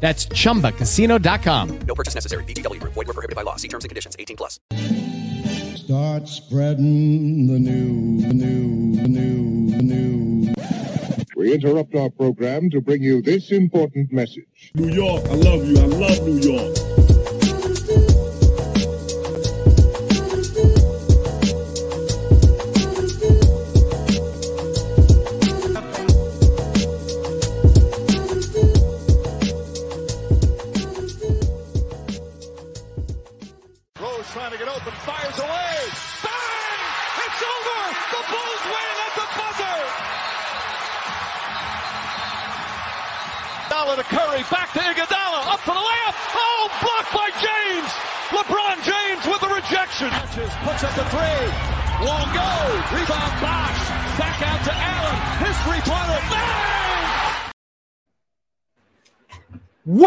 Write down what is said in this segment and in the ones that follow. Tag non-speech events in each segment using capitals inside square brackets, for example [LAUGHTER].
That's chumbacasino.com. No purchase necessary. VGW Group. Void were prohibited by law. See terms and conditions. 18 plus. Start spreading the news, the news, the news, the news. We interrupt our program to bring you this important message. New York, I love you. I love New York.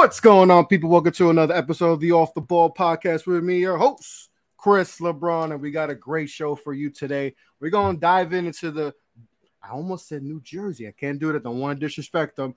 What's going on, people? Welcome to another episode of the Off the Ball podcast with me, your host, Chris LeBron, and we got a great show for you today. We're going to dive in into the, I almost said New Jersey. I can't do it. I don't want to disrespect them.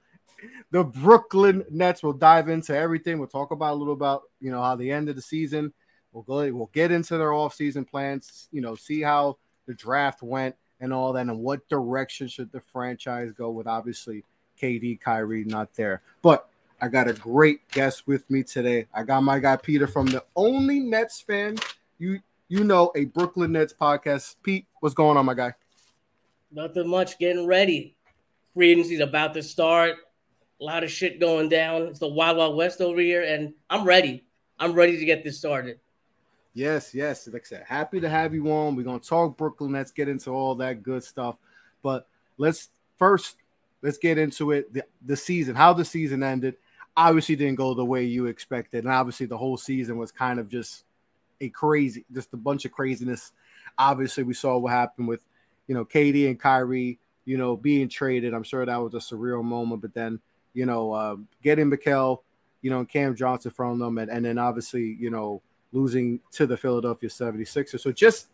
The Brooklyn Nets. We'll dive into everything. We'll talk about a little about, you know, how the end of the season. We'll go, we'll get into their off-season plans, you know, see how the draft went and all that, and what direction should the franchise go with obviously KD, Kyrie not there. But I got a great guest with me today. I got my guy Peter from the only Nets fan you you know, a Brooklyn Nets podcast. Pete, what's going on, my guy? Nothing much. Getting ready. Free agency's about to start. A lot of shit going down. It's the Wild Wild West over here, and I'm ready. I'm ready to get this started. Yes, yes. Like I said, happy to have you on. We're gonna talk Brooklyn Nets, get into all that good stuff. But let's first let's get into it. The, the season, how the season ended obviously didn't go the way you expected. And obviously the whole season was kind of just a crazy, just a bunch of craziness. Obviously, we saw what happened with, you know, KD and Kyrie, you know, being traded. I'm sure that was a surreal moment, but then, you know, uh, getting Mikal, you know, and Cam Johnson from them, and, and then obviously, you know, losing to the Philadelphia 76ers. So just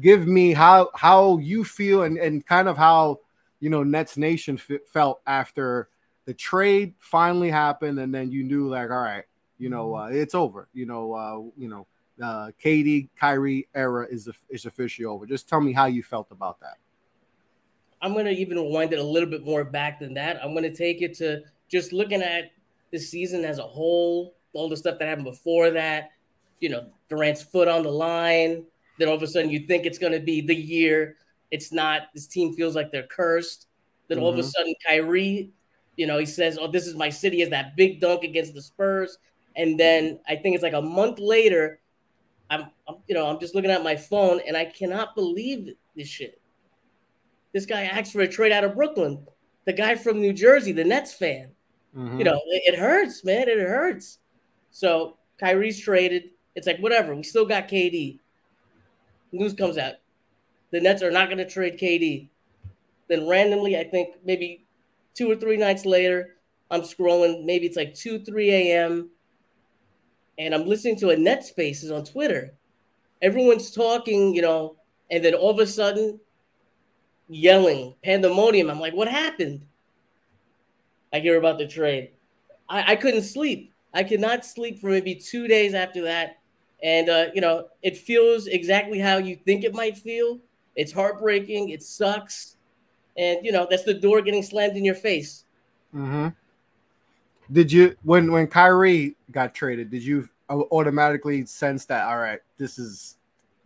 give me how how you feel and, and kind of how, you know, Nets Nation f- felt after the trade finally happened, and then you knew like, all right, you know, uh, it's over. You know, uh, you know, uh, KD Kyrie era is is officially over. Just tell me how you felt about that. I'm gonna even wind it a little bit more back than that. I'm gonna take it to just looking at the season as a whole, all the stuff that happened before that. You know, Durant's foot on the line. Then all of a sudden, you think it's gonna be the year. It's not. This team feels like they're cursed. Then all mm-hmm. of a sudden, Kyrie you know, he says, "Oh, this is my city." Has that big dunk against the Spurs, and then I think it's like a month later. I'm, I'm, you know, I'm just looking at my phone, and I cannot believe this shit. This guy asked for a trade out of Brooklyn. The guy from New Jersey, the Nets fan. Mm-hmm. You know, it, it hurts, man. It hurts. So Kyrie's traded. It's like whatever. We still got KD. News comes out. The Nets are not going to trade KD. Then randomly, I think maybe two or three nights later, I'm scrolling. Maybe it's like 2, 3 a.m. and I'm listening to a Net Spaces on Twitter. Everyone's talking, you know, and then all of a sudden, yelling, pandemonium. I'm like, what happened? I hear about the trade. I, I couldn't sleep. I could not sleep for maybe two days after that. And, uh, you know, it feels exactly how you think it might feel. It's heartbreaking. It sucks. And, you know, that's the door getting slammed in your face. Mm-hmm. Did you, when, when Kyrie got traded, did you automatically sense that, all right, this is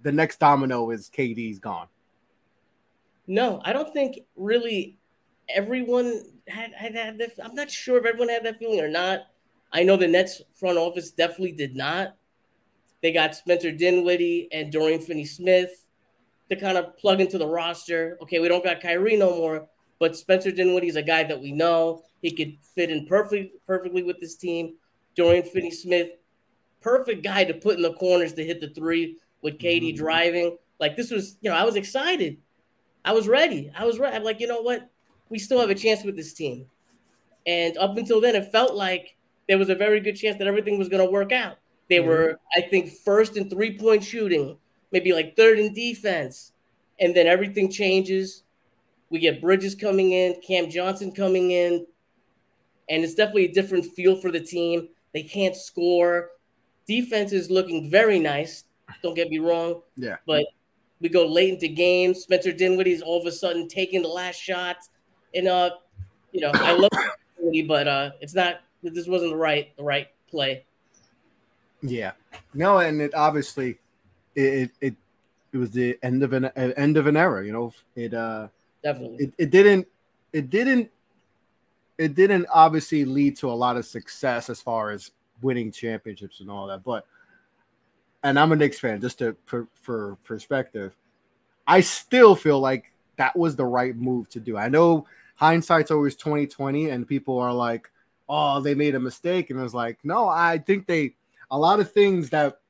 the next domino is KD's gone? No, I don't think really everyone had, had, had that. I'm not sure if everyone had that feeling or not. I know the Nets front office definitely did not. They got Spencer Dinwiddie and Dorian Finney-Smith to kind of plug into the roster. Okay, we don't got Kyrie no more, but Spencer Dinwiddie is a guy that we know. He could fit in perfectly perfectly with this team. Dorian Finney-Smith, perfect guy to put in the corners to hit the three with KD mm-hmm. driving. Like this was, you know, I was excited. I was ready. I was ready. I'm like, you know what? We still have a chance with this team. And up until then, it felt like there was a very good chance that everything was going to work out. They mm-hmm. were, I think, first in three point shooting, maybe like third in defense. And then everything changes. We get Bridges coming in, Cam Johnson coming in. And it's definitely a different feel for the team. They can't score. Defense is looking very nice. Don't get me wrong. Yeah. But we go late into games. Spencer Dinwiddie's all of a sudden taking the last shot. And uh, you know, I love Dinwiddie, but uh it's not this wasn't the right the right play. Yeah. No, and it obviously it it it was the end of an end of an era, you know. It uh definitely it, it didn't it didn't it didn't obviously lead to a lot of success as far as winning championships and all that, but and I'm a Knicks fan, just to for, for perspective, I still feel like that was the right move to do. I know hindsight's always 2020, and people are like, "Oh, they made a mistake," and it's like, no, I think they a lot of things that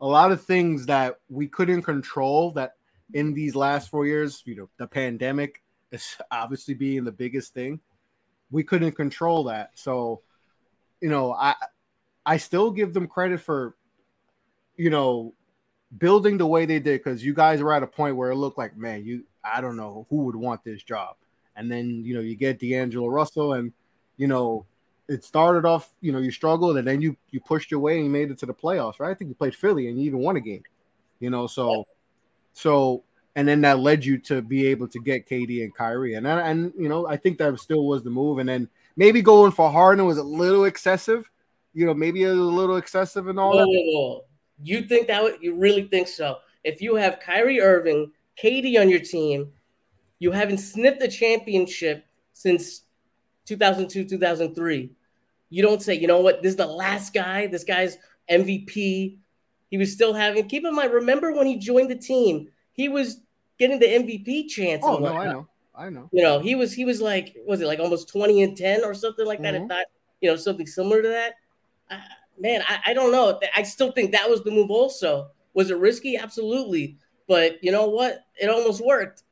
a lot of things that we couldn't control that in these last four years, you know, the pandemic is obviously being the biggest thing. We couldn't control that. So, you know, I I still give them credit for, you know, building the way they did because you guys were at a point where it looked like, man, you I don't know who would want this job. And then, you know, you get D'Angelo Russell and, you know, it started off, you know, you struggled and then you you pushed your way and you made it to the playoffs, right? I think you played Philly and you even won a game, you know. So, so and then that led you to be able to get KD and Kyrie, and and you know, I think that still was the move. And then maybe going for Harden was a little excessive, you know, maybe a little excessive and all whoa, that. Whoa, whoa. You think that? Would, you really think so? If you have Kyrie Irving, KD on your team, you haven't sniffed a championship since 2002, 2003. You don't say, you know what, this is the last guy. This guy's MVP. He was still having, keep in mind, remember when he joined the team, he was getting the MVP chance. Oh, no, I know. I know. You know, he was, he was like, was it like almost 20 and 10 or something like that? Mm-hmm. If not, you know, something similar to that. Uh, man, I, I don't know. I still think that was the move also. Was it risky? Absolutely. But you know what? It almost worked.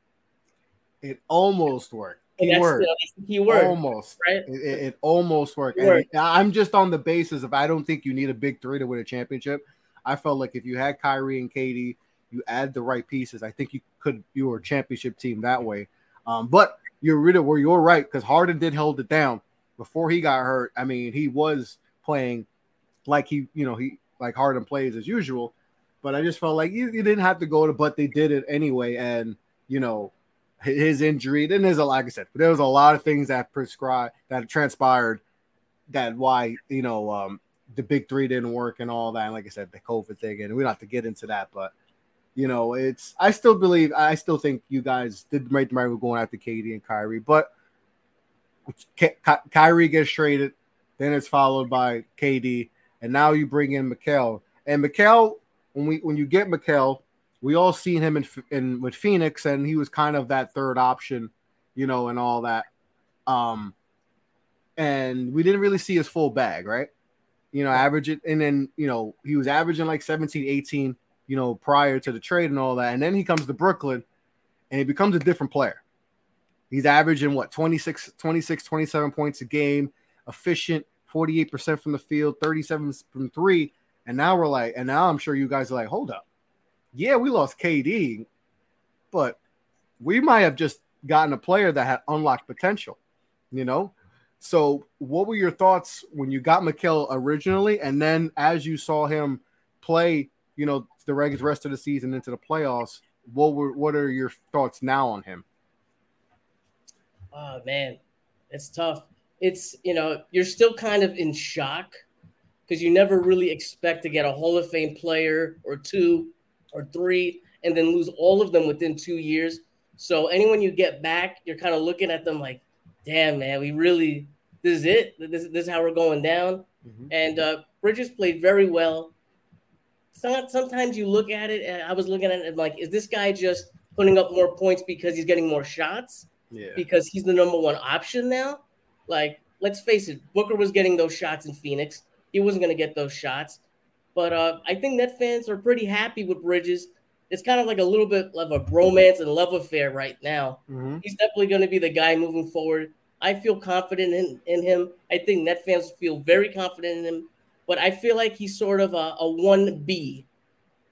It almost worked. Key word. Key word. Almost. Right. It, it, it almost worked. And I'm just on the basis of I don't think you need a big three to win a championship. I felt like if you had Kyrie and KD, you add the right pieces. I think you could you were a championship team that way. Um, but you're really where you're right because Harden did hold it down before he got hurt. I mean, he was playing like he, you know, he like Harden plays as usual. But I just felt like you, you didn't have to go to, but they did it anyway. And you know, his injury. Then there's a like I said, there was a lot of things that prescribed that transpired that why you know um, the big three didn't work and all that. And like I said, the COVID thing, and we don't have to get into that, but you know, it's I still believe I still think you guys did right the right with going after KD and Kyrie, but Ky- Kyrie gets traded, then it's followed by KD, and now you bring in Mikal. And Mikal, when we when you get Mikal, we all seen him in, in with Phoenix, and he was kind of that third option, you know, and all that. Um, and we didn't really see his full bag, right? You know, average it, and then you know he was averaging like 17, 18, you know, prior to the trade and all that, and then he comes to Brooklyn, and he becomes a different player. He's averaging what 26, 26, 27 points a game, efficient 48% from the field, 37 from three. And now we're like, and now I'm sure you guys are like, hold up. Yeah, we lost KD, but we might have just gotten a player that had unlocked potential, you know? So, what were your thoughts when you got Mikal originally, and then as you saw him play, you know, the rest of the season into the playoffs? What were what are your thoughts now on him? Oh man, it's tough. It's you know you're still kind of in shock because you never really expect to get a Hall of Fame player or two or three and then lose all of them within two years. So anyone you get back, you're kind of looking at them like, damn man, we really this is it. This, this is how we're going down. Mm-hmm. And uh, Bridges played very well. So, sometimes you look at it, and I was looking at it like, is this guy just putting up more points because he's getting more shots? Yeah. Because he's the number one option now? Like, let's face it, Booker was getting those shots in Phoenix. He wasn't going to get those shots. But uh, I think Net fans are pretty happy with Bridges. It's kind of like a little bit of a bromance and love affair right now. Mm-hmm. He's definitely going to be the guy moving forward. I feel confident in, in him. I think Net fans feel very confident in him. But I feel like he's sort of a, a 1B. Do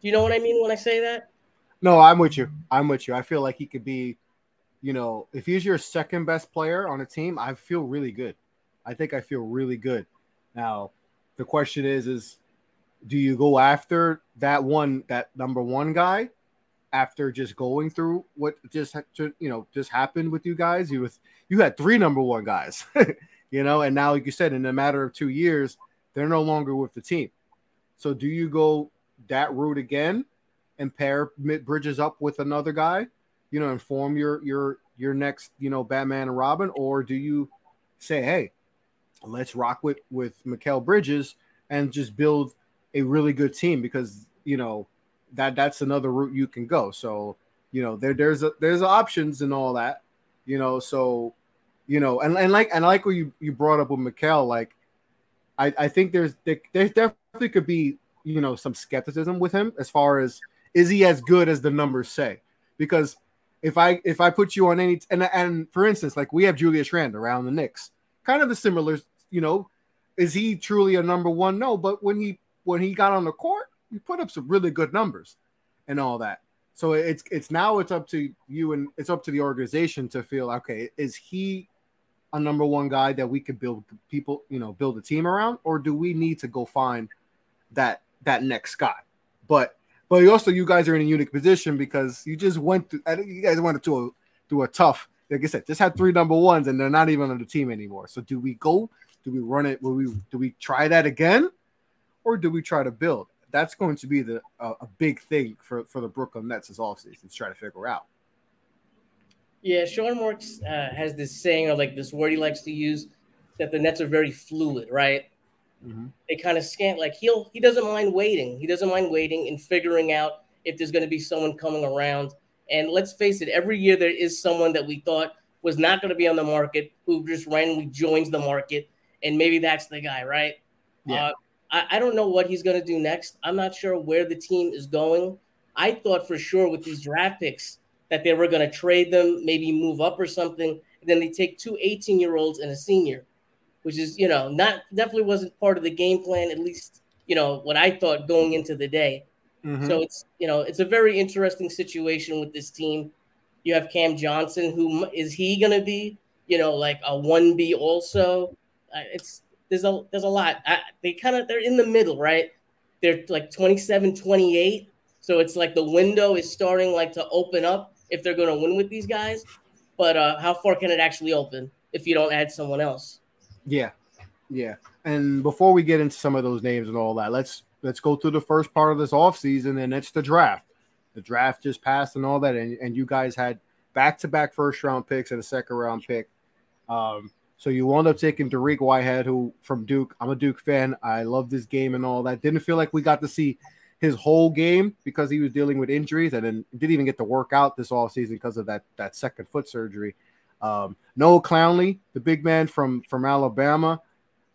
you know what I mean when I say that? No, I'm with you. I'm with you. I feel like he could be, you know, if he's your second best player on a team, I feel really good. I think I feel really good. Now, the question is, is do you go after that one, that number one guy, after just going through what just you know just happened with you guys? You with you had three number one guys, [LAUGHS] you know, and now like you said, in a matter of two years, they're no longer with the team. So do you go that route again and pair Bridges up with another guy, you know, and form your your your next, you know, Batman and Robin, or do you say, hey, let's rock with with Mikal Bridges and just build a really good team because you know that that's another route you can go. So you know there there's a, there's options and all that, you know. So you know and, and like and like what you you brought up with Mikal, like I I think there's there, there definitely could be you know some skepticism with him as far as is he as good as the numbers say because if I if I put you on any and and for instance like we have Julius Randle around the Knicks kind of a similar you know is he truly a number one no but when he when he got on the court he put up some really good numbers and all that. So it's it's now it's up to you and it's up to the organization to feel okay is he a number one guy that we could build people you know build a team around or do we need to go find that that next guy? But but also you guys are in a unique position because you just went through you guys went through a through a tough like i said just had three number ones and they're not even on the team anymore. So do we go do we run it? Will we do we try that again or do we try to build that's going to be the uh, a big thing for for the brooklyn nets as offseason to try to figure out yeah, Sean Marks uh, has this saying or like this word he likes to use that the Nets are very fluid, right? Mm-hmm. They kind of scan like he'll he doesn't mind waiting. He doesn't mind waiting and figuring out if there's going to be someone coming around. And let's face it, every year there is someone that we thought was not going to be on the market who just randomly joins the market, and maybe that's the guy, right? Yeah. Uh, I, I don't know what he's going to do next. I'm not sure where the team is going. I thought for sure with these draft picks that they were going to trade them, maybe move up or something. And then they take two 18 year olds and a senior, which is, you know, not definitely wasn't part of the game plan, at least, you know, what I thought going into the day. Mm-hmm. So it's, you know, it's a very interesting situation with this team. You have Cam Johnson, who is he going to be, you know, like a 1B also? It's, there's a, there's a lot. I, they kind of, they're in the middle, right? They're like 27, 28. So it's like the window is starting like to open up if they're going to win with these guys. But uh, how far can it actually open if you don't add someone else? Yeah, yeah. And before we get into some of those names and all that, let's let's go through the first part of this offseason, and it's the draft. The draft just passed and all that, and, and you guys had back to back first round picks and a second round pick. Um, so you wound up taking Dariq Whitehead, who from Duke. I'm a Duke fan. I love this game and all that. Didn't feel like we got to see his whole game because he was dealing with injuries and then didn't even get to work out this all season because of that that second foot surgery. Um, Noah Clowney, the big man from from Alabama,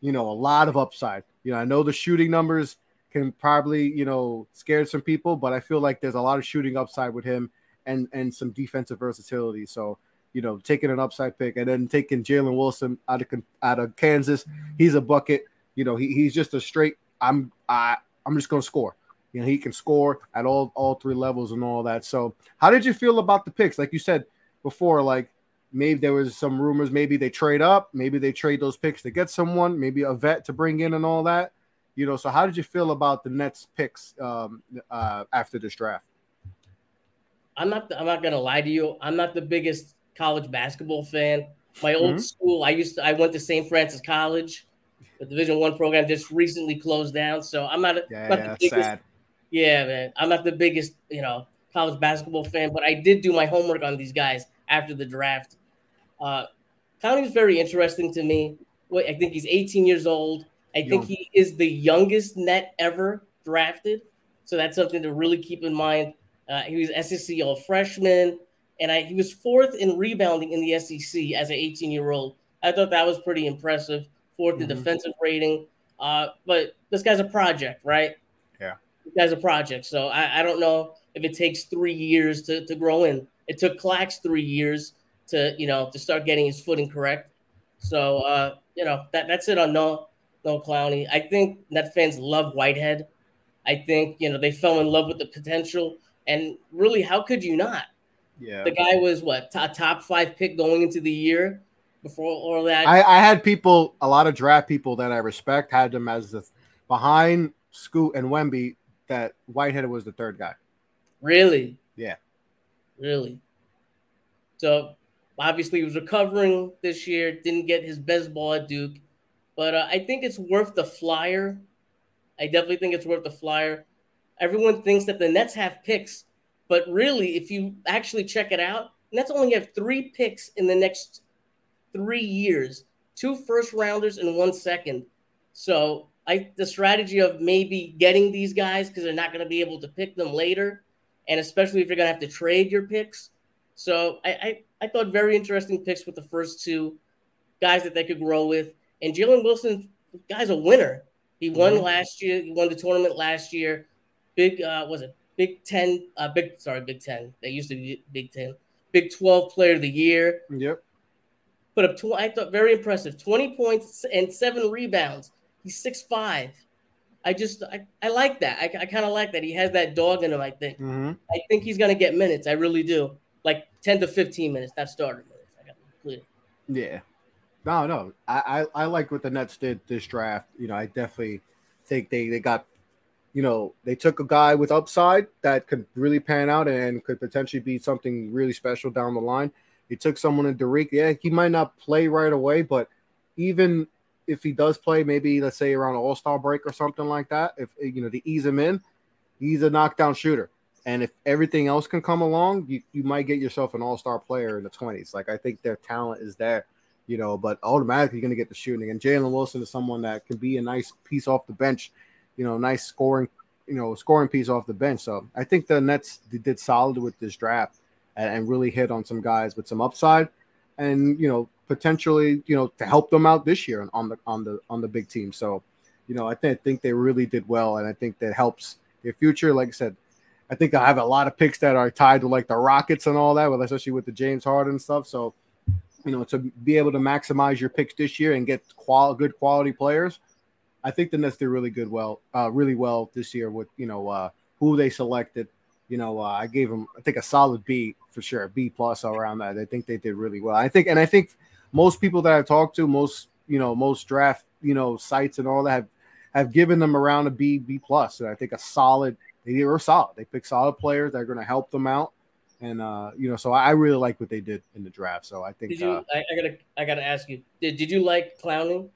you know, a lot of upside. You know, I know the shooting numbers can probably you know scare some people, but I feel like there's a lot of shooting upside with him and and some defensive versatility. So you know, taking an upside pick and then taking Jalen Wilson out of out of Kansas, he's a bucket. You know, he, he's just a straight. I'm I I'm just to score. You know, he can score at all all three levels and all that. So, how did you feel about the picks? Like you said before, like maybe there was some rumors, maybe they trade up, maybe they trade those picks to get someone, maybe a vet to bring in and all that. You know, so how did you feel about the Nets picks um, uh, after this draft? I'm not. I'm not gonna lie to you. I'm not the biggest college basketball fan. My old Mhm. school, I used to. I went to St. Francis College, the Division One program just recently closed down. So I'm not. Yeah, not the biggest- sad. Yeah, man. I'm not the biggest, you know, college basketball fan, but I did do my homework on these guys after the draft. Uh, is very interesting to me. Wait, I think he's 18 years old. I think he is the youngest net ever drafted. So that's something to really keep in mind. Uh, he was SEC all freshman, and I, he was fourth in rebounding in the SEC as an 18 year old. I thought that was pretty impressive. 4th in Mhm. defensive rating. Uh, but this guy's a project, right? Yeah. This guy's a project. So I, I don't know if it takes three years to, to grow in. It took Clax three years to, you know, to start getting his footing correct. So uh, you know, that, that's it on no no Clowney. I think Net fans love Whitehead. I think, you know, they fell in love with the potential. And really, how could you not? Yeah. The guy was what a top five pick going into the year before all that. I, I had people, a lot of draft people that I respect, had them as the behind Scoot and Wemby. That Whitehead was the third guy. Really? Yeah. Really? So obviously he was recovering this year, didn't get his best ball at Duke, but uh, I think it's worth the flyer. I definitely think it's worth the flyer. Everyone thinks that the Nets have picks, but really, if you actually check it out, Nets only have three picks in the next three years two first rounders and one second. So I the strategy of maybe getting these guys because they're not going to be able to pick them later, and especially if you're going to have to trade your picks. So I, I I thought very interesting picks with the first two guys that they could grow with, and Jalen Wilson, guy's a winner. He won Mhm. last year. He won the tournament last year. Big uh was it Big Ten? Uh, big sorry, Big Ten. They used to be Big Ten. Big Twelve Player of the Year. Yep. Put up tw- I thought very impressive. Twenty points and seven rebounds. He's six five. I just I, I like that. I, I kind of like that. He has that dog in him. I think. Mm-hmm. I think he's gonna get minutes. I really do. Like ten to fifteen minutes, not starter minutes. I got clear. Yeah. No, no. I, I, I like what the Nets did this draft. You know, I definitely think they, they got, you know, they took a guy with upside that could really pan out and could potentially be something really special down the line. They took someone in Derek. Yeah, he might not play right away, but even if he does play, maybe let's say around All Star break or something like that, if eh, you know, to ease him in, he's a knockdown shooter. And if everything else can come along, you, you might get yourself an all star player in the 20s. Like, I think their talent is there, you know, but automatically you're going to get the shooting. And Jalen Wilson is someone that can be a nice piece off the bench, you know, nice scoring, you know, scoring piece off the bench. So I think the Nets did solid with this draft and, and really hit on some guys with some upside and, you know, potentially, you know, to help them out this year on the, on the, on the big team. So, you know, I think, think they really did well. And I think that helps their future. Like I said, I think I have a lot of picks that are tied to like the Rockets and all that, especially with the James Harden stuff. So, you know, to be able to maximize your picks this year and get qual good quality players, I think the Nets did really good, well, uh, really well this year with you know uh, who they selected. You know, uh, I gave them, I think, a solid B for sure, a B plus around that. I think they did really well. I think, and I think most people that I talked to, most you know, most draft you know sites and all that have have given them around a B, B plus. And I think a solid they were solid. They picked solid players that are going to help them out, and uh, you know, so I really like what they did in the draft. So I think Did you? uh, I, I gotta. I gotta ask you. Did Did you like Clowney?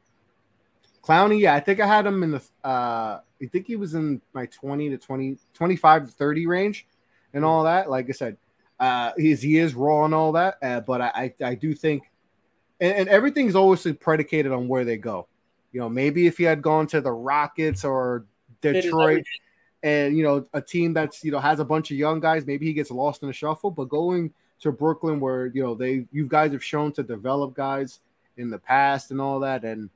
Clowney, yeah, I think I had him in the. Uh, I think he was in my twenty to 20, 25 to thirty range, and all that. Like I said, uh, he's he is raw and all that, uh, but I, I I do think, and, and everything's always predicated on where they go. You know, maybe if he had gone to the Rockets or Detroit, and you know a team that's you know has a bunch of young guys maybe he gets lost in the shuffle but going to brooklyn where you know they you guys have shown to develop guys in the past and all that and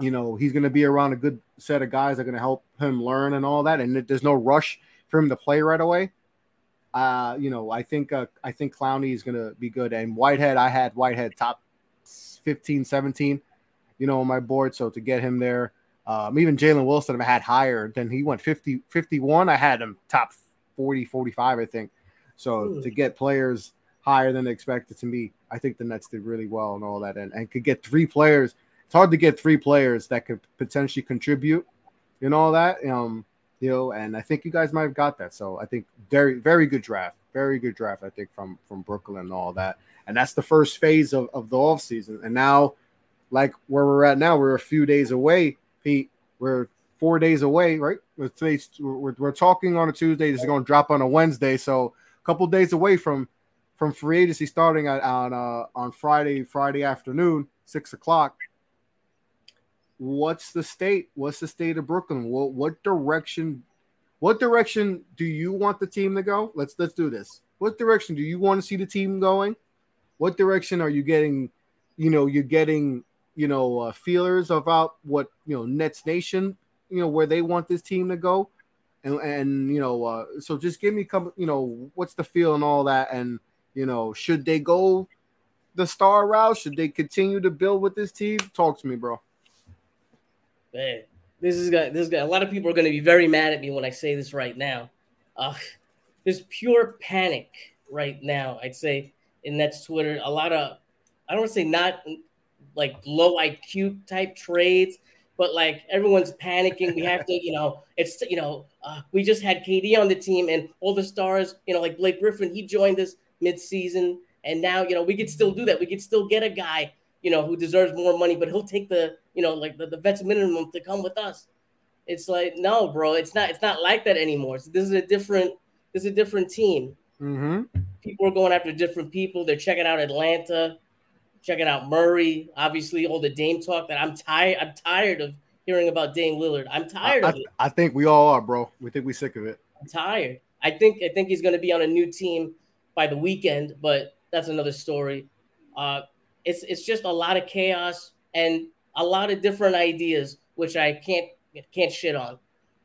you know he's going to be around a good set of guys that are going to help him learn and all that and there's no rush for him to play right away uh you know i think uh, i think clowney is going to be good and whitehead i had whitehead top 15 17 you know on my board so to get him there Um, even Jalen Wilson I had higher than he went 50, 51. I had him top 40, 45, I think. So Hmm. to get players higher than expected to me, I think the Nets did really well and all that, and, and could get three players. Hard to get three players that could potentially contribute and all that. Um, you know, and I think you guys might have got that. So I think very, very good draft, very good draft. I think from from Brooklyn and all that, and that's the first phase of of the off season. And now, like where we're at now, we're a few days away, Pete. We're four days away, right? Today's, we're, we're talking on a Tuesday. This is going to drop on a Wednesday, so a couple days away from from free agency starting at, on uh, on Friday, Friday afternoon, six o'clock. What's the state? What's the state of Brooklyn? What what direction? What direction do you want the team to go? Let's let's do this. What direction do you want to see the team going? What direction are you getting? You know, you're getting you know uh, feelers about what you know Nets Nation, you know where they want this team to go, and and you know uh, so just give me come you know what's the feel and all that, and you know should they go the star route? Should they continue to build with this team? Talk to me, bro. Man, this is got this guy. A lot of people are going to be very mad at me when I say this right now. Uh, there's pure panic right now. I'd say in Nets Twitter, a lot of I don't want to say not like low IQ type trades, but like everyone's panicking. We have to, you know, it's you know, uh, we just had KD on the team and all the stars, you know, like Blake Griffin, he joined us mid-season, and now you know we could still do that. We could still get a guy, you know, who deserves more money, but he'll take the, you know, like the, the vets minimum to come with us. It's like no, bro, it's not. It's not like that anymore. So this is a different. This is a different team. Mm-hmm. People are going after different people. They're checking out Atlanta, checking out Murray. Obviously, all the Dame talk that I'm tired. I'm tired of hearing about Dame Lillard. I'm tired I, of it. I think we all are, bro. We think we're sick of it. I'm tired. I think I think he's going to be on a new team by the weekend, but that's another story. Uh, it's it's just a lot of chaos and a lot of different ideas, which I can't can't shit on.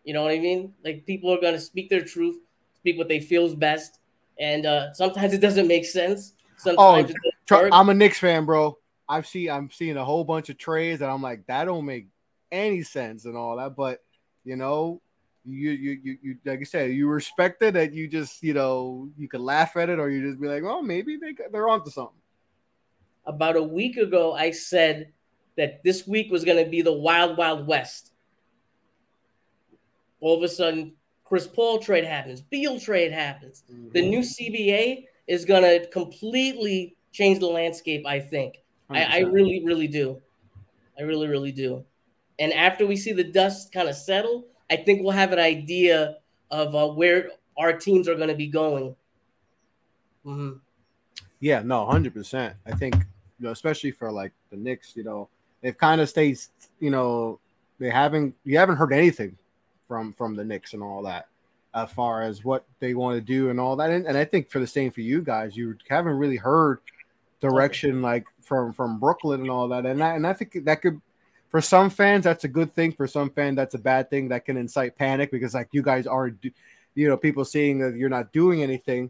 You know what I mean? Like people are going to speak their truth, speak what they feel is best, and uh, sometimes it doesn't make sense. Oh, Sometimes tr- I'm a Knicks fan, bro. I've seen I'm seeing a whole bunch of trades, and I'm like, that don't make any sense and all that. But you know, you you you, you like I said, you respect it, and you just you know you can laugh at it, or you just be like, oh, maybe they they're onto something. About a week ago, I said that this week was going to be the wild, wild west. All of a sudden, Chris Paul trade happens, Beal trade happens. The new CBA is going to completely change the landscape. I think. I, I really, really do. I really, really do. And after we see the dust kind of settle, I think we'll have an idea of uh, where our teams are going to be going. Mhm. Yeah, no, hundred percent. I think, you know, especially for like the Knicks, you know, they've kind of stayed, you know, they haven't you haven't heard anything from from the Knicks and all that, as far as what they want to do and all that. And, and I think for the same for you guys, you haven't really heard direction like from from Brooklyn and all that. And I, and I think that could. For some fans, that's a good thing. For some fans, that's a bad thing. That can incite panic because, like, you guys are, you know, people seeing that you're not doing anything.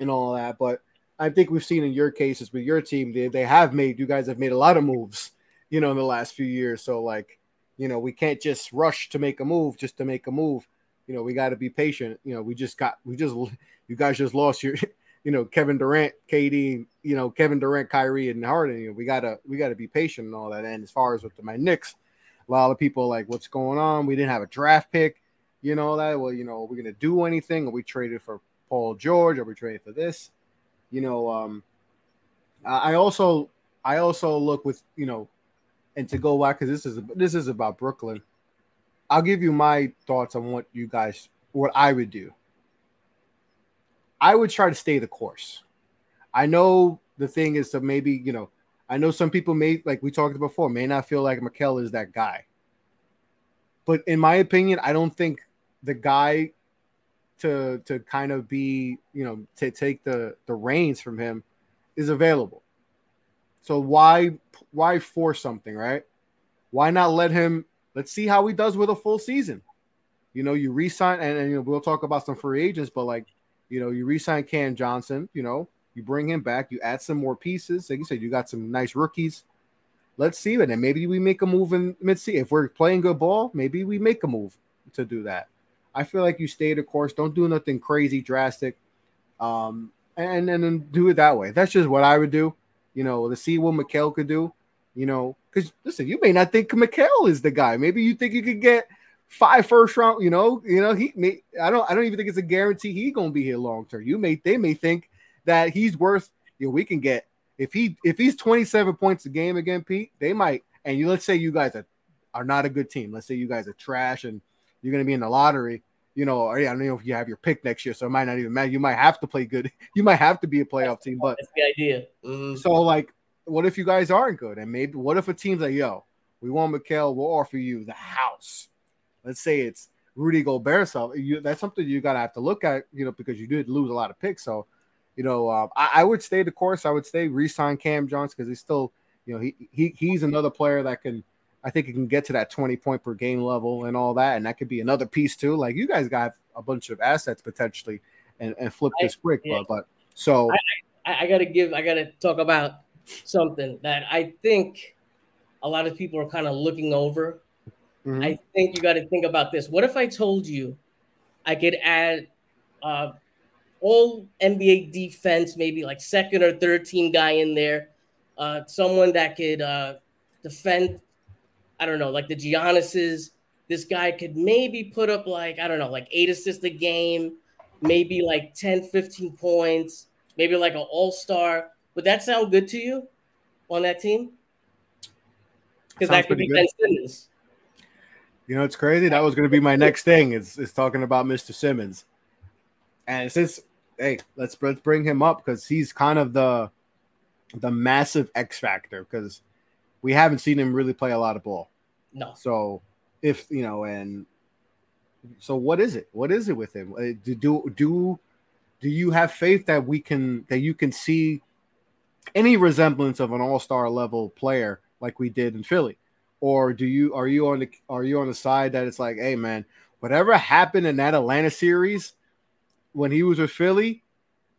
And all that. But I think we've seen in your cases with your team, they, they have made you guys have made a lot of moves, you know, in the last few years. So like, you know, we can't just rush to make a move just to make a move. You know, we got to be patient. You know, we just got we just you guys just lost your, [LAUGHS] you know, Kevin Durant, KD, you know, Kevin Durant, Kyrie, and Harden. You know, we gotta we gotta be patient and all that. And as far as with the, my Knicks, A lot of people like, what's going on? We didn't have a draft pick, you know that. Well, you know, are we gonna do anything? Are we traded for Paul George? Are we traded for this? You know, um, I also I also look with you know, and to go back because this is this is about Brooklyn. I'll give you my thoughts on what you guys what I would do. I would try to stay the course. I know the thing is to maybe, you know, I know some people may, like we talked before, may not feel like Mikal is that guy. But in my opinion, I don't think the guy to to kind of be, you know, to take the the reins from him is available. So why why force something, right? Why not let him let's see how he does with a full season. You know, you resign and, and you know, we'll talk about some free agents, but like, you know, you resign Cam Johnson, you know, you bring him back, you add some more pieces. Like you said, you got some nice rookies. Let's see it. And maybe we make a move in mid season. If we're playing good ball, maybe we make a move to do that. I feel like you stay the course. Don't do nothing crazy drastic. Um, and, and then do it that way. That's just what I would do. You know, to see what Mikal could do. You know, because listen, you may not think Mikal is the guy. Maybe you think you could get five first round. You know, you know he may. I don't. I don't even think it's a guarantee he's gonna be here long term. You may. They may think that he's worth. You know, we can get if he if he's twenty seven points a game again, Pete. They might. And you let's say you guys are are not a good team. Let's say you guys are trash and you're gonna be in the lottery you know, or, yeah, I don't know if you have your pick next year, so it might not even matter. You might have to play good. [LAUGHS] You might have to be a playoff team, but that's the idea. Mm-hmm. So, like, what if you guys aren't good? And maybe what if a team's like, yo, we want Mikal, we'll offer you the house. Let's say it's Rudy Gobert. So you, that's something you gotta have to look at, you know, because you did lose a lot of picks. So, you know, uh, I, I, would stay the course. I would stay re-sign Cam Johnson because he's still, you know, he he he's another player that can I think it can get to that 20 point per game level and all that. And that could be another piece too. Like you guys got a bunch of assets potentially and, and flip this quick. Yeah. But, but, so I, I, I got to give, I got to talk about something that I think a lot of people are kind of looking over. Mm-hmm. I think you got to think about this. What if I told you I could add uh, all NBA defense, maybe like second or third team guy in there, uh, someone that could uh, defend I don't know, like the Giannis's. This guy could maybe put up like, I don't know, like eight assists a game, maybe like 10, 15 points, maybe like an all star. Would that sound good to you on that team? Because that could be good. Ben Simmons. You know, it's crazy. That was going to be my next thing. Is is talking about Mr. Simmons, and since hey, let's let's bring him up because he's kind of the the massive X factor because we haven't seen him really play a lot of ball. No. So if you know, and so what is it? What is it with him? Uh, do do do, do you have faith that we can that you can see any resemblance of an all star level player like we did in Philly, or do you are you on the are you on the side that it's like, hey man, whatever happened in that Atlanta series when he was with Philly,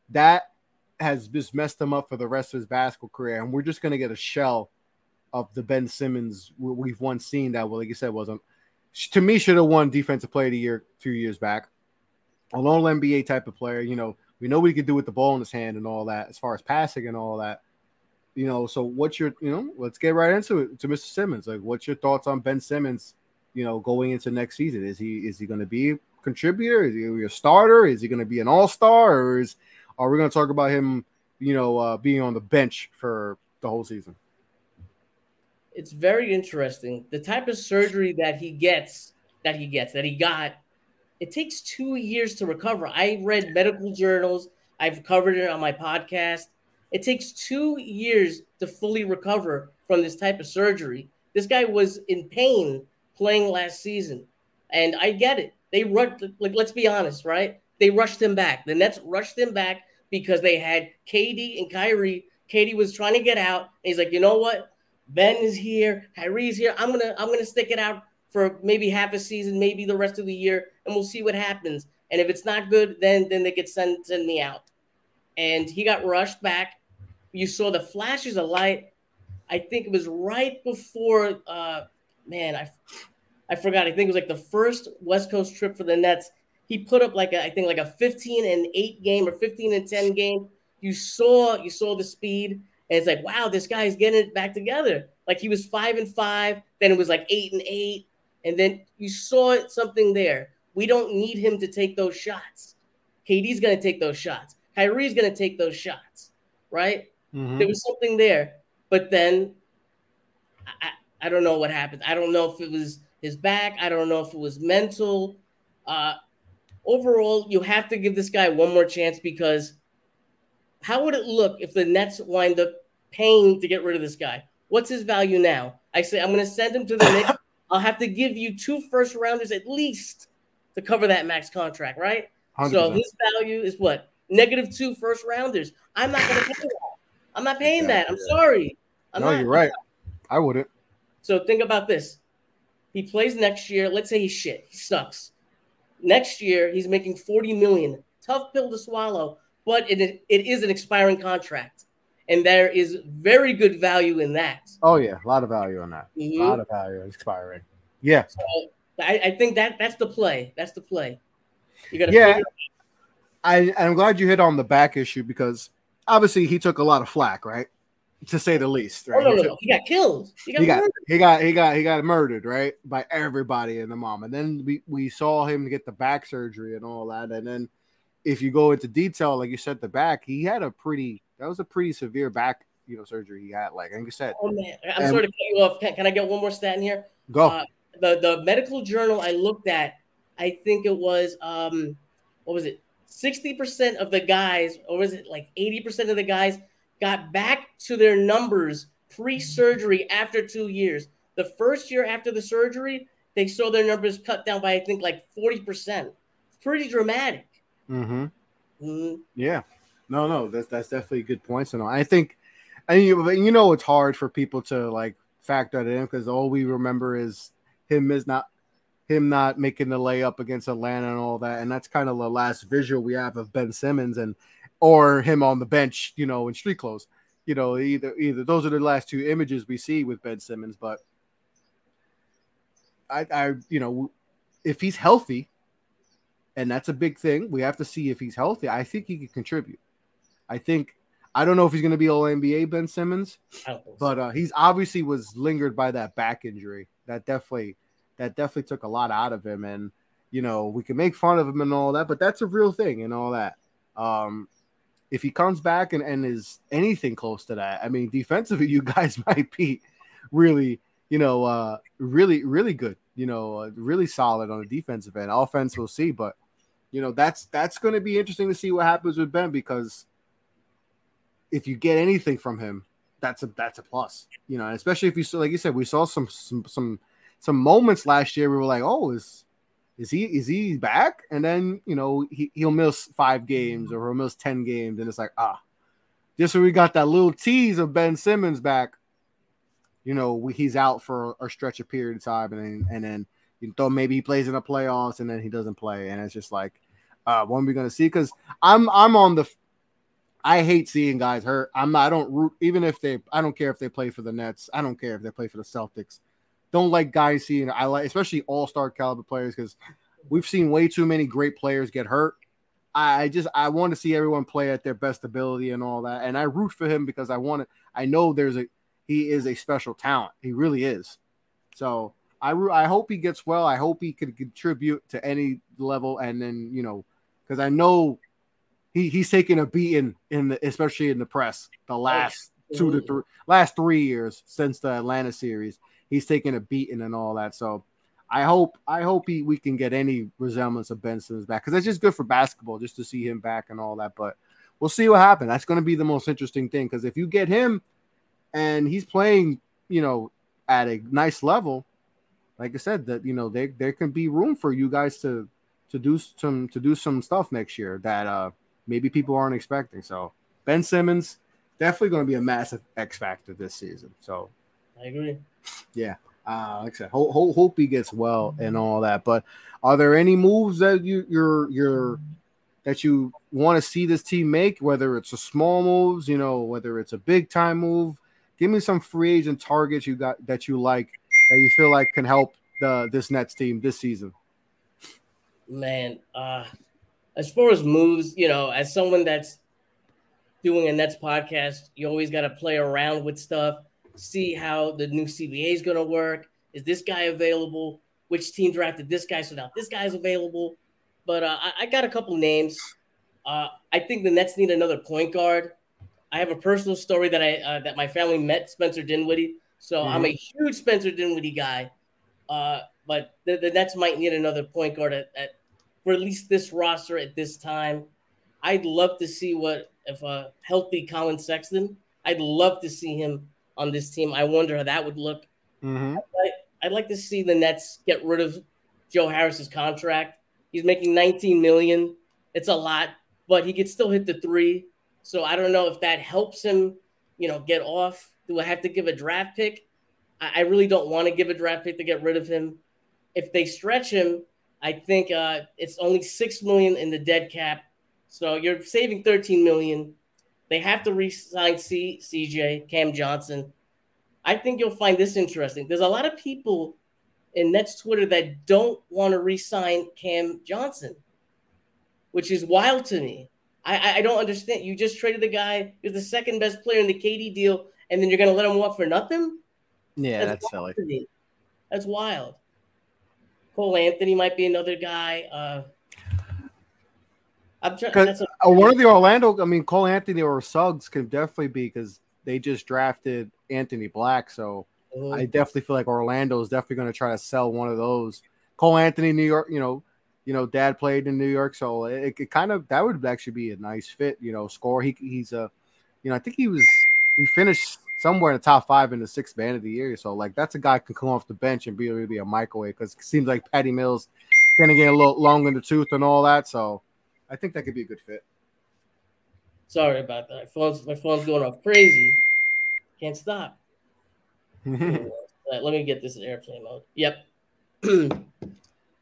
that has just messed him up for the rest of his basketball career, and we're just gonna get a shell of the Ben Simmons we've once seen that, well, like you said, wasn't to me should have won Defensive Player of the Year few years back. A lone NBA type of player, you know, we know what he can do with the ball in his hand and all that, as far as passing and all that. You know, so what's your, you know, let's get right into it to Mr. Simmons. Like, what's your thoughts on Ben Simmons? You know, going into next season, is he is he going to be a contributor? Is he a starter? Is he going to be an all star, or is are we going to talk about him? You know, uh, being on the bench for the whole season it's very interesting. The type of surgery that he gets, that he gets, that he got, it takes two years to recover. I read medical journals. I've covered it on my podcast. It takes two years to fully recover from this type of surgery. This guy was in pain playing last season, and I get it. They rushed, like, let's be honest, right? They rushed him back. The Nets rushed him back because they had KD and Kyrie. KD was trying to get out. he's like, you know what? Ben is here, Kyrie's here. I'm gonna I'm gonna stick it out for maybe half a season, maybe the rest of the year, and we'll see what happens. And if it's not good, then then they could send send me out. And he got rushed back. You saw the flashes of light. I think it was right before uh man, I I forgot. I think it was like the first West Coast trip for the Nets. He put up like a, I think like a 15 and 8 game or 15 and 10 game. You saw you saw the speed And it's like, wow, this guy's getting it back together. Like he was five and five, then it was like eight and eight, and then you saw something there. We don't need him to take those shots. KD's going to take those shots. Kyrie's going to take those shots, right? Mhm. There was something there, but then I, I don't know what happened. I don't know if it was his back. I don't know if it was mental. Uh, overall, you have to give this guy one more chance because how would it look if the Nets wind up paying to get rid of this guy? What's his value now? I say I'm going to send him to the Knicks. [LAUGHS] I'll have to give you two first rounders at least to cover that max contract, right? So 100%. his value is what? Negative two first rounders. I'm not going to pay that. I'm not paying that. I'm sorry. I'm no, not. you're right. I wouldn't. So think about this. He plays next year. Let's say he's shit. He sucks. Next year, he's making 40 million. Tough pill to swallow, but it, it is an expiring contract. And there is very good value in that. Oh yeah, a lot of value on that. Mhm. A lot of value expiring. Yeah. So I, I think that that's the play. That's the play. You gotta Yeah. I I'm glad you hit on the back issue because obviously he took a lot of flack, right? To say the least, Oh, right? no, He no, no. He got killed. He got, he got murdered. he got he got he got murdered right by everybody in the mom and then we, we saw him get the back surgery and all that and then if you go into detail like you said the back he had a pretty that was a pretty severe back you know surgery he had like you said Oh man, I'm And- sorry to cut you off. Can, can I get one more stat in here? Go. Uh, the the medical journal I looked at, I think it was um, what was it? Sixty percent of the guys, or was it like eighty percent of the guys, got back to their numbers pre-surgery after two years. The first year after the surgery, they saw their numbers cut down by I think like forty percent. Pretty dramatic. mm-hmm. Mhm. yeah no no that's that's definitely good points and i think and you, you know it's hard for people to like factor that in because all we remember is him is not him not making the layup against Atlanta and all that, and that's kind of the last visual we have of Ben Simmons and or him on the bench, you know, in street clothes. You know, either either those are the last two images we see with Ben Simmons. But I, I, you know, if he's healthy, and that's a big thing, we have to see if he's healthy. I think he could contribute. I think I don't know if he's going to be all NBA Ben Simmons, I don't think so. but uh, he's obviously was lingered by that back injury. That definitely that definitely took a lot out of him, and you know we can make fun of him and all that, but that's a real thing and all that. Um, if he comes back and, and is anything close to that, I mean, defensively, [LAUGHS] you guys might be really, you know, uh, really, really good, you know, uh, really solid on the defensive end. Offense, we'll see, but you know, that's that's going to be interesting to see what happens with Ben because if you get anything from him, that's a that's a plus, you know, especially if you like you said, we saw some some some some moments last year. We were like, oh, is is he is he back? And then you know he he'll miss five games or he'll miss ten games, and it's like ah, just when we got that little tease of Ben Simmons back, you know we, he's out for a stretch of period of time, and then and then you thought maybe he plays in the playoffs, and then he doesn't play, and it's just like, uh, when are we gonna see? Because I'm I'm on the I hate seeing guys hurt. I'm not, I don't root even if they I don't care if they play for the Nets. I don't care if they play for the Celtics. Don't like guys seeing I like especially all-star caliber players because we've seen way too many great players get hurt. I just I want to see everyone play at their best ability and all that. And I root for him because I want to I know there's a he is a special talent. He really is. So I I hope he gets well. I hope he could contribute to any level and then, you know, because I know he he's taken a beating in the especially in the press the last two to three last three years since the Atlanta series. He's taken a beating and all that. So I hope I hope he, we can get any resemblance of Ben Simmons back because it's just good for basketball just to see him back and all that. But we'll see what happens. That's going to be the most interesting thing because if you get him and he's playing, you know, at a nice level, like I said, that you know there there can be room for you guys to to do some to do some stuff next year that uh maybe people aren't expecting. So Ben Simmons definitely going to be a massive X factor this season. So I agree. yeah, uh, like I said, hope, hope, hope he gets well and all that. But are there any moves that you you're you're that you want to see this team make? Whether it's a small moves, you know, whether it's a big time move. Give me some free agent targets you got that you like that you feel like can help the this Nets team this season. man uh as far as moves you know as someone that's doing a Nets podcast, you always got to play around with stuff, see how the new CBA is going to work. Is this guy available? Which team drafted this guy? So now this guy's available. But uh, I, I, got a couple names. Uh, I think the Nets need another point guard. I have a personal story that I uh, that my family met Spencer Dinwiddie, so mm-hmm. I'm a huge Spencer Dinwiddie guy. Uh, but the, the Nets might need another point guard at, at for at least this roster at this time. I'd love to see what if a healthy Collin Sexton. I'd love to see him on this team. I wonder how that would look. Mm-hmm. I'd, I'd like to see the Nets get rid of Joe Harris's contract. He's making 19 million. It's a lot, but he could still hit the three. So I don't know if that helps him, you know, get off. Do I have to give a draft pick? I, I really don't want to give a draft pick to get rid of him. If they stretch him, I think uh, it's only six million in the dead cap. So you're saving 13 million. They have to re-sign C- CJ Cam Johnson. I think you'll find this interesting. There's a lot of people in Nets Twitter that don't want to re-sign Cam Johnson, which is wild to me. I, I don't understand. You just traded the guy. You're the second best player in the KD deal, and then you're going to let him walk for nothing? Yeah, that's, that's silly. That's wild. Cole Anthony might be another guy. Uh, I'm trying. A, uh, one of the Orlando, I mean, Cole Anthony or Suggs can definitely be because they just drafted Anthony Black. So mm-hmm. I definitely feel like Orlando is definitely going to try to sell one of those. Cole Anthony, New York, you know, you know, dad played in New York, so it, it kind of that would actually be a nice fit. You know, score. He he's a, you know, I think he was he finished somewhere in the top five in the sixth man of the year. So like that's a guy can come off the bench and be really a microwave because it seems like Patty Mills kind of get a little long in the tooth and all that. So I think that could be a good fit. Sorry about that. My phone's my phone's going off crazy. Can't stop. [LAUGHS] let me get this in airplane mode. Yep. [CLEARS THROAT]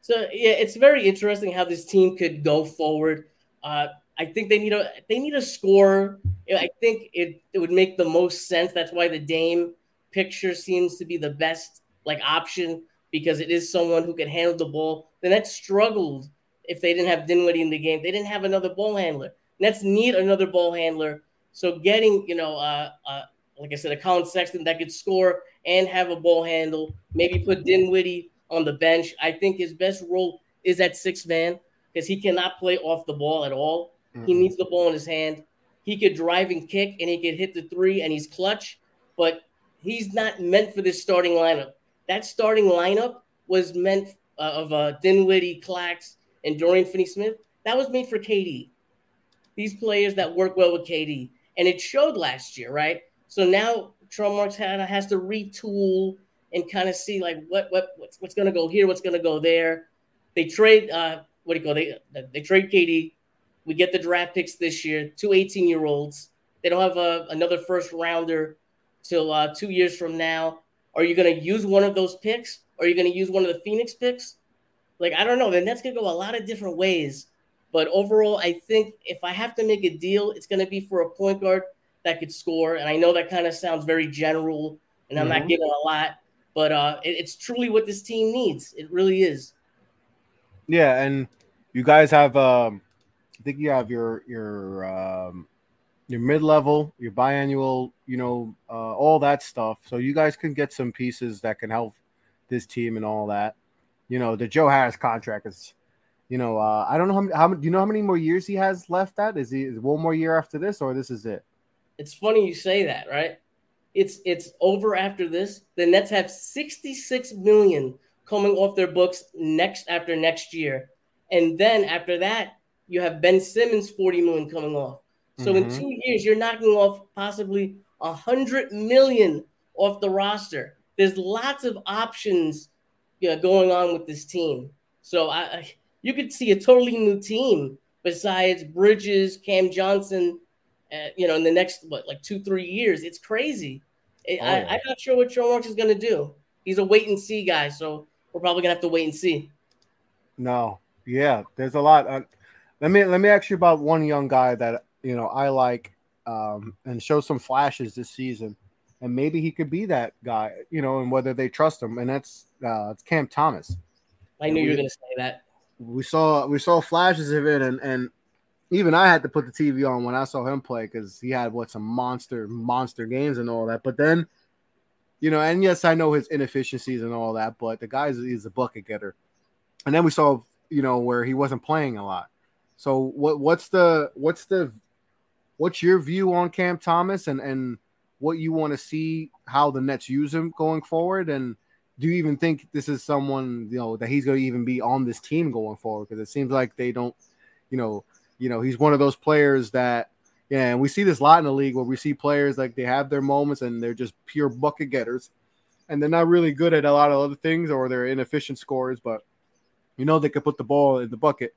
so yeah, it's very interesting how this team could go forward. Uh, I think they need a they need a score. I think it, it would make the most sense. That's why the Dame picture seems to be the best like option because it is someone who can handle the ball. The Nets struggled if they didn't have Dinwiddie in the game. They didn't have another ball handler. Nets need another ball handler. So getting, you know, uh, uh, like I said, a Collin Sexton that could score and have a ball handle, maybe put Dinwiddie on the bench. I think his best role is at six man because he cannot play off the ball at all. Mm-hmm. He needs the ball in his hand. He could drive and kick and he could hit the three and he's clutch, but he's not meant for this starting lineup. That starting lineup was meant uh, of uh, Dinwiddie, Clax, and Dorian Finney-Smith, that was made for KD. These players that work well with KD, and it showed last year, right? So now Marks has to retool and kind of see like what what what's, what's going to go here, what's going to go there. They trade uh, what do you call they they trade KD. We get the draft picks this year, two 18 year olds. They don't have a, another first rounder till uh, two years from now. Are you going to use one of those picks? Or are you going to use one of the Phoenix picks? Like I don't know. The Nets could go a lot of different ways, but overall, I think if I have to make a deal, it's going to be for a point guard that could score. And I know that kind of sounds very general, and I'm mm-hmm. not giving a lot, but uh, it, it's truly what this team needs. It really is. Yeah, and you guys have, um, I think you have your your um, your mid level, your biannual, you know, uh, all that stuff. So you guys can get some pieces that can help this team and all that you know, the Joe Harris contract is, you know, uh, I don't know how, how do you know how many more years he has left? That is he is one more year after this, or this is it? It's funny you say that, right? It's it's over after this. The Nets have 66 million coming off their books next after next year, and then after that, you have Ben Simmons 40 million coming off. So mm-hmm. in two years, you're knocking off possibly a hundred million off the roster. There's lots of options you know, going on with this team. So I, I, you could see a totally new team besides Bridges, Cam Johnson. Uh, you know, in the next what like two three years, it's crazy. It, oh, I, am not sure what Joe Marks is going to do. He's a wait and see guy, so we're probably going to have to wait and see. No, yeah, there's a lot. Uh, let me let me ask you about one young guy that you know I like um, and show some flashes this season and maybe he could be that guy, you know, and whether they trust him, and that's uh, it's Cam Thomas. I knew we, you were going to say that. We saw we saw flashes of it, and and even I had to put the TV on when I saw him play because he had what some monster monster games and all that. But then, you know, and yes, I know his inefficiencies and all that, but the guy is, is a bucket getter. And then we saw, you know, where he wasn't playing a lot. So what what's the what's the what's your view on Cam Thomas and and what you want to see how the Nets use him going forward? And do you even think this is someone you know that he's going to even be on this team going forward? Because it seems like they don't you know you know, he's one of those players that, yeah, and we see this a lot in the league where we see players like they have their moments and they're just pure bucket getters, and they're not really good at a lot of other things or they're inefficient scorers, but you know they could put the ball in the bucket.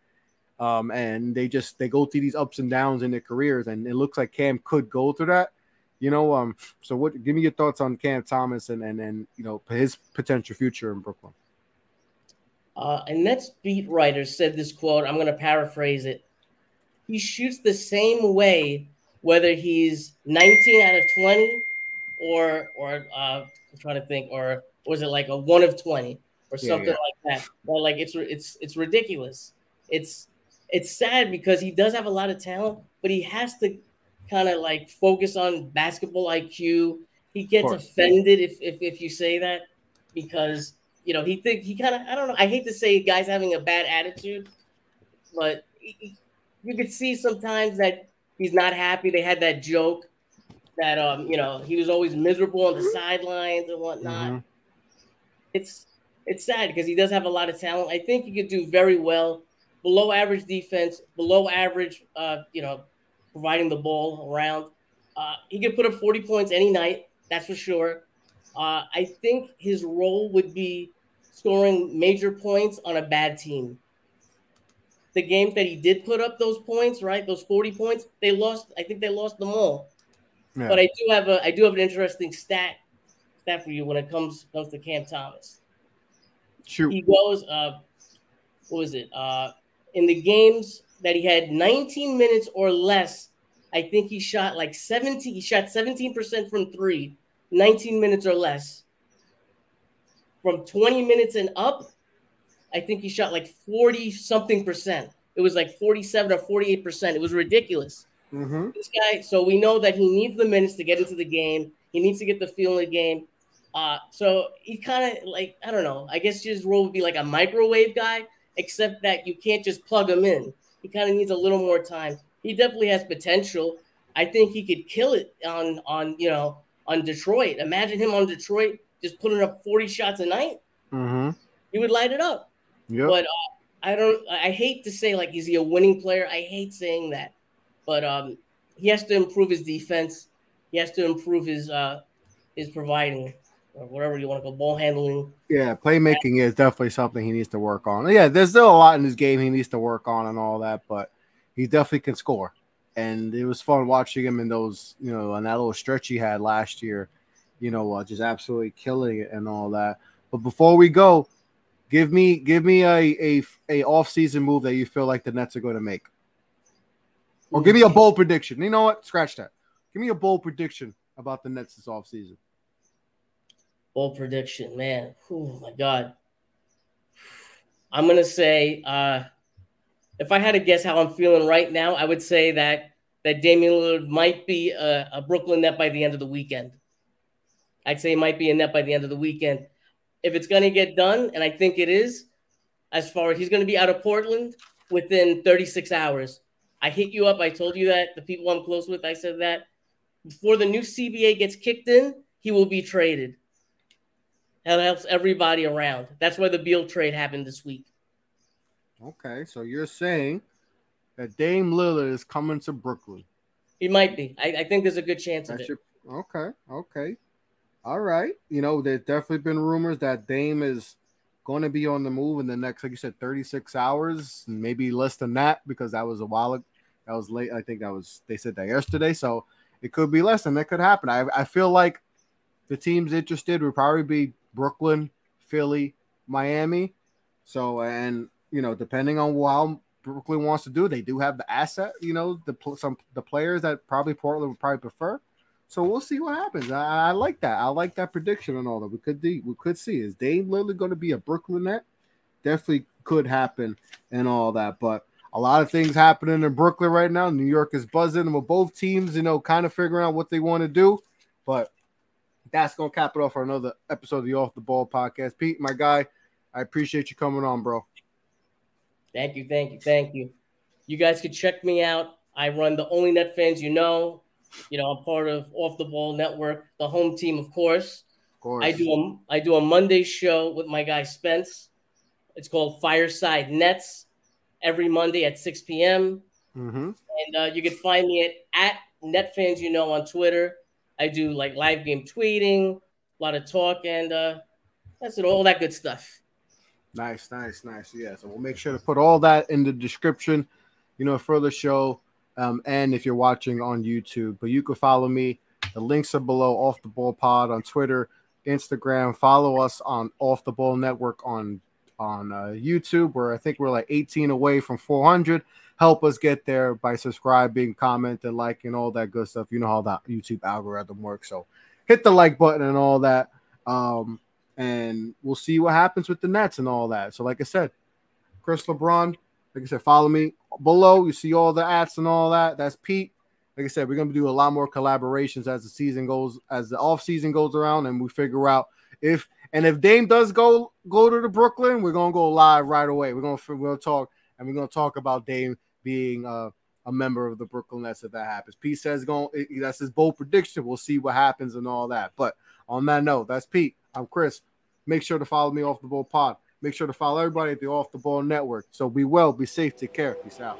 Um, and they just they go through these ups and downs in their careers, and it looks like Cam could go through that. You know, um, so what? Give me your thoughts on Cam Thomas and and and you know his potential future in Brooklyn. Uh, a Nets beat writer said this quote. I'm going to paraphrase it he shoots the same way whether he's 19 out of 20 or or uh, I'm trying to think or was it like a one of 20 or something yeah, yeah. like that. But like it's it's it's ridiculous. It's it's sad because he does have a lot of talent, but he has to kind of like focus on basketball IQ. He gets offended if, if if you say that because you know he think he kind of I don't know. I hate to say guys having a bad attitude, but he, you could see sometimes that he's not happy. They had that joke that um, you know, he was always miserable on the sidelines and whatnot. Mm-hmm. It's it's sad because he does have a lot of talent. I think he could do very well. Below average defense, below average, uh, you know, providing the ball around. Uh, he could put up 40 points any night, that's for sure. Uh, I think his role would be scoring major points on a bad team the games that he did put up those points, right? Those 40 points, they lost. I think they lost them all. Yeah. But I do have a I do have an interesting stat stat for you when it comes comes to Cam Thomas. Sure. He goes uh what was it? Uh in the games that he had 19 minutes or less, I think he shot like 17 he shot 17% from 3, 19 minutes or less. From 20 minutes and up, I think he shot like 40 something percent. It was like 47 or 48 percent. It was ridiculous. Mm-hmm. This guy, so we know that he needs the minutes to get into the game. He needs to get the feel of the game. Uh, so he kind of like, I don't know, I guess his role would be like a microwave guy, except that you can't just plug him in. He kind of needs a little more time. He definitely has potential. I think he could kill it on on you know on Detroit. Imagine him on Detroit just putting up 40 shots a night. Mm-hmm. He would light it up. Yep. But uh, I don't. I hate to say like is he a winning player? I hate saying that, but um, he has to improve his defense. He has to improve his uh his providing or whatever you want to call ball handling. Yeah, playmaking is definitely something he needs to work on. Yeah, there's still a lot in his game he needs to work on and all that, but he definitely can score. And it was fun watching him in those, you know, on that little stretch he had last year, you know, uh, just absolutely killing it and all that. But before we go, Give me give me a a, a off season move that you feel like the Nets are going to make, or give me a bold prediction. You know what? Scratch that. Give me a bold prediction about the Nets this off season. Bold prediction, man. Oh my god. I'm gonna say, uh, if I had to guess how I'm feeling right now, I would say that that Damian Lillard might be a, a Brooklyn net by the end of the weekend. I'd say it might be a net by the end of the weekend if it's to get done, and I think it is, as far as he's to be out of Portland within 36 hours. I hit you up. I told you that. The people I'm close with, I said that. Before the new CBA gets kicked in, he will be traded. That helps everybody around. That's why the Beal trade happened this week. Okay, so you're saying that Dame Lillard is coming to Brooklyn. He might be. I, I think there's a good chance of it. Okay, okay. All right. You know, there's definitely been rumors that Dame is going to be on the move in the next, like you said, 36 hours, maybe less than that, because that was a while. Ago. That was late. I think that was they said that yesterday. So it could be less, than that could happen. I, I feel like the teams interested would probably be Brooklyn, Philly, Miami. So and you know, depending on how Brooklyn wants to do, they do have the asset. You know, the some the players that probably Portland would probably prefer. So we'll see what happens. I, I, like that. I like that prediction and all that. We could de- we could see is Dame Lillard going to be a Brooklyn net? Definitely could happen and all that. But a lot of things happening in Brooklyn right now. New York is buzzing with both teams, you know, kind of figuring out what they want to do. But that's gonna cap it off for another episode of the Off the Ball podcast. Pete, my guy, I appreciate you coming on, bro. Thank you, thank you, thank you. You guys can check me out. I run the only net fans you know. You know, I'm part of Off the Ball Network, the home team, of course. Of course. I do a I do a Monday show with my guy Spence. It's called Fireside Nets every Monday at 6 p.m. Mm-hmm. And uh, you can find me at, at NetFans You Know on Twitter. I do like live game tweeting, a lot of talk, and uh, that's it, all that good stuff. Nice, nice, nice. Yeah, so we'll make sure to put all that in the description, you know, for the show. Um, and if you're watching on YouTube, but you can follow me. The links are below off the ball pod on Twitter, Instagram. Follow us on off the ball network on on uh, YouTube, where I think we're like 18 away from 400. Help us get there by subscribing, commenting, liking, all that good stuff. You know how that YouTube algorithm works. So hit the like button and all that. Um, and we'll see what happens with the Nets and all that. So, like I said, Chris LeBron, like I said, follow me below. You see all the ads and all that. That's Pete. Like I said, we're gonna do a lot more collaborations as the season goes, as the off season goes around, and we figure out if and if Dame does go go to the Brooklyn, we're gonna go live right away. We're gonna we're gonna talk and we're gonna talk about Dame being uh, a member of the Brooklyn Nets if that happens. Pete says going that's his bold prediction. We'll see what happens and all that. But on that note, that's Pete. I'm Chris. Make sure to follow me off the ball pod. Make sure to follow everybody at the Off the Ball Network. So be well, be safe, take care. Peace out.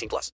18 plus.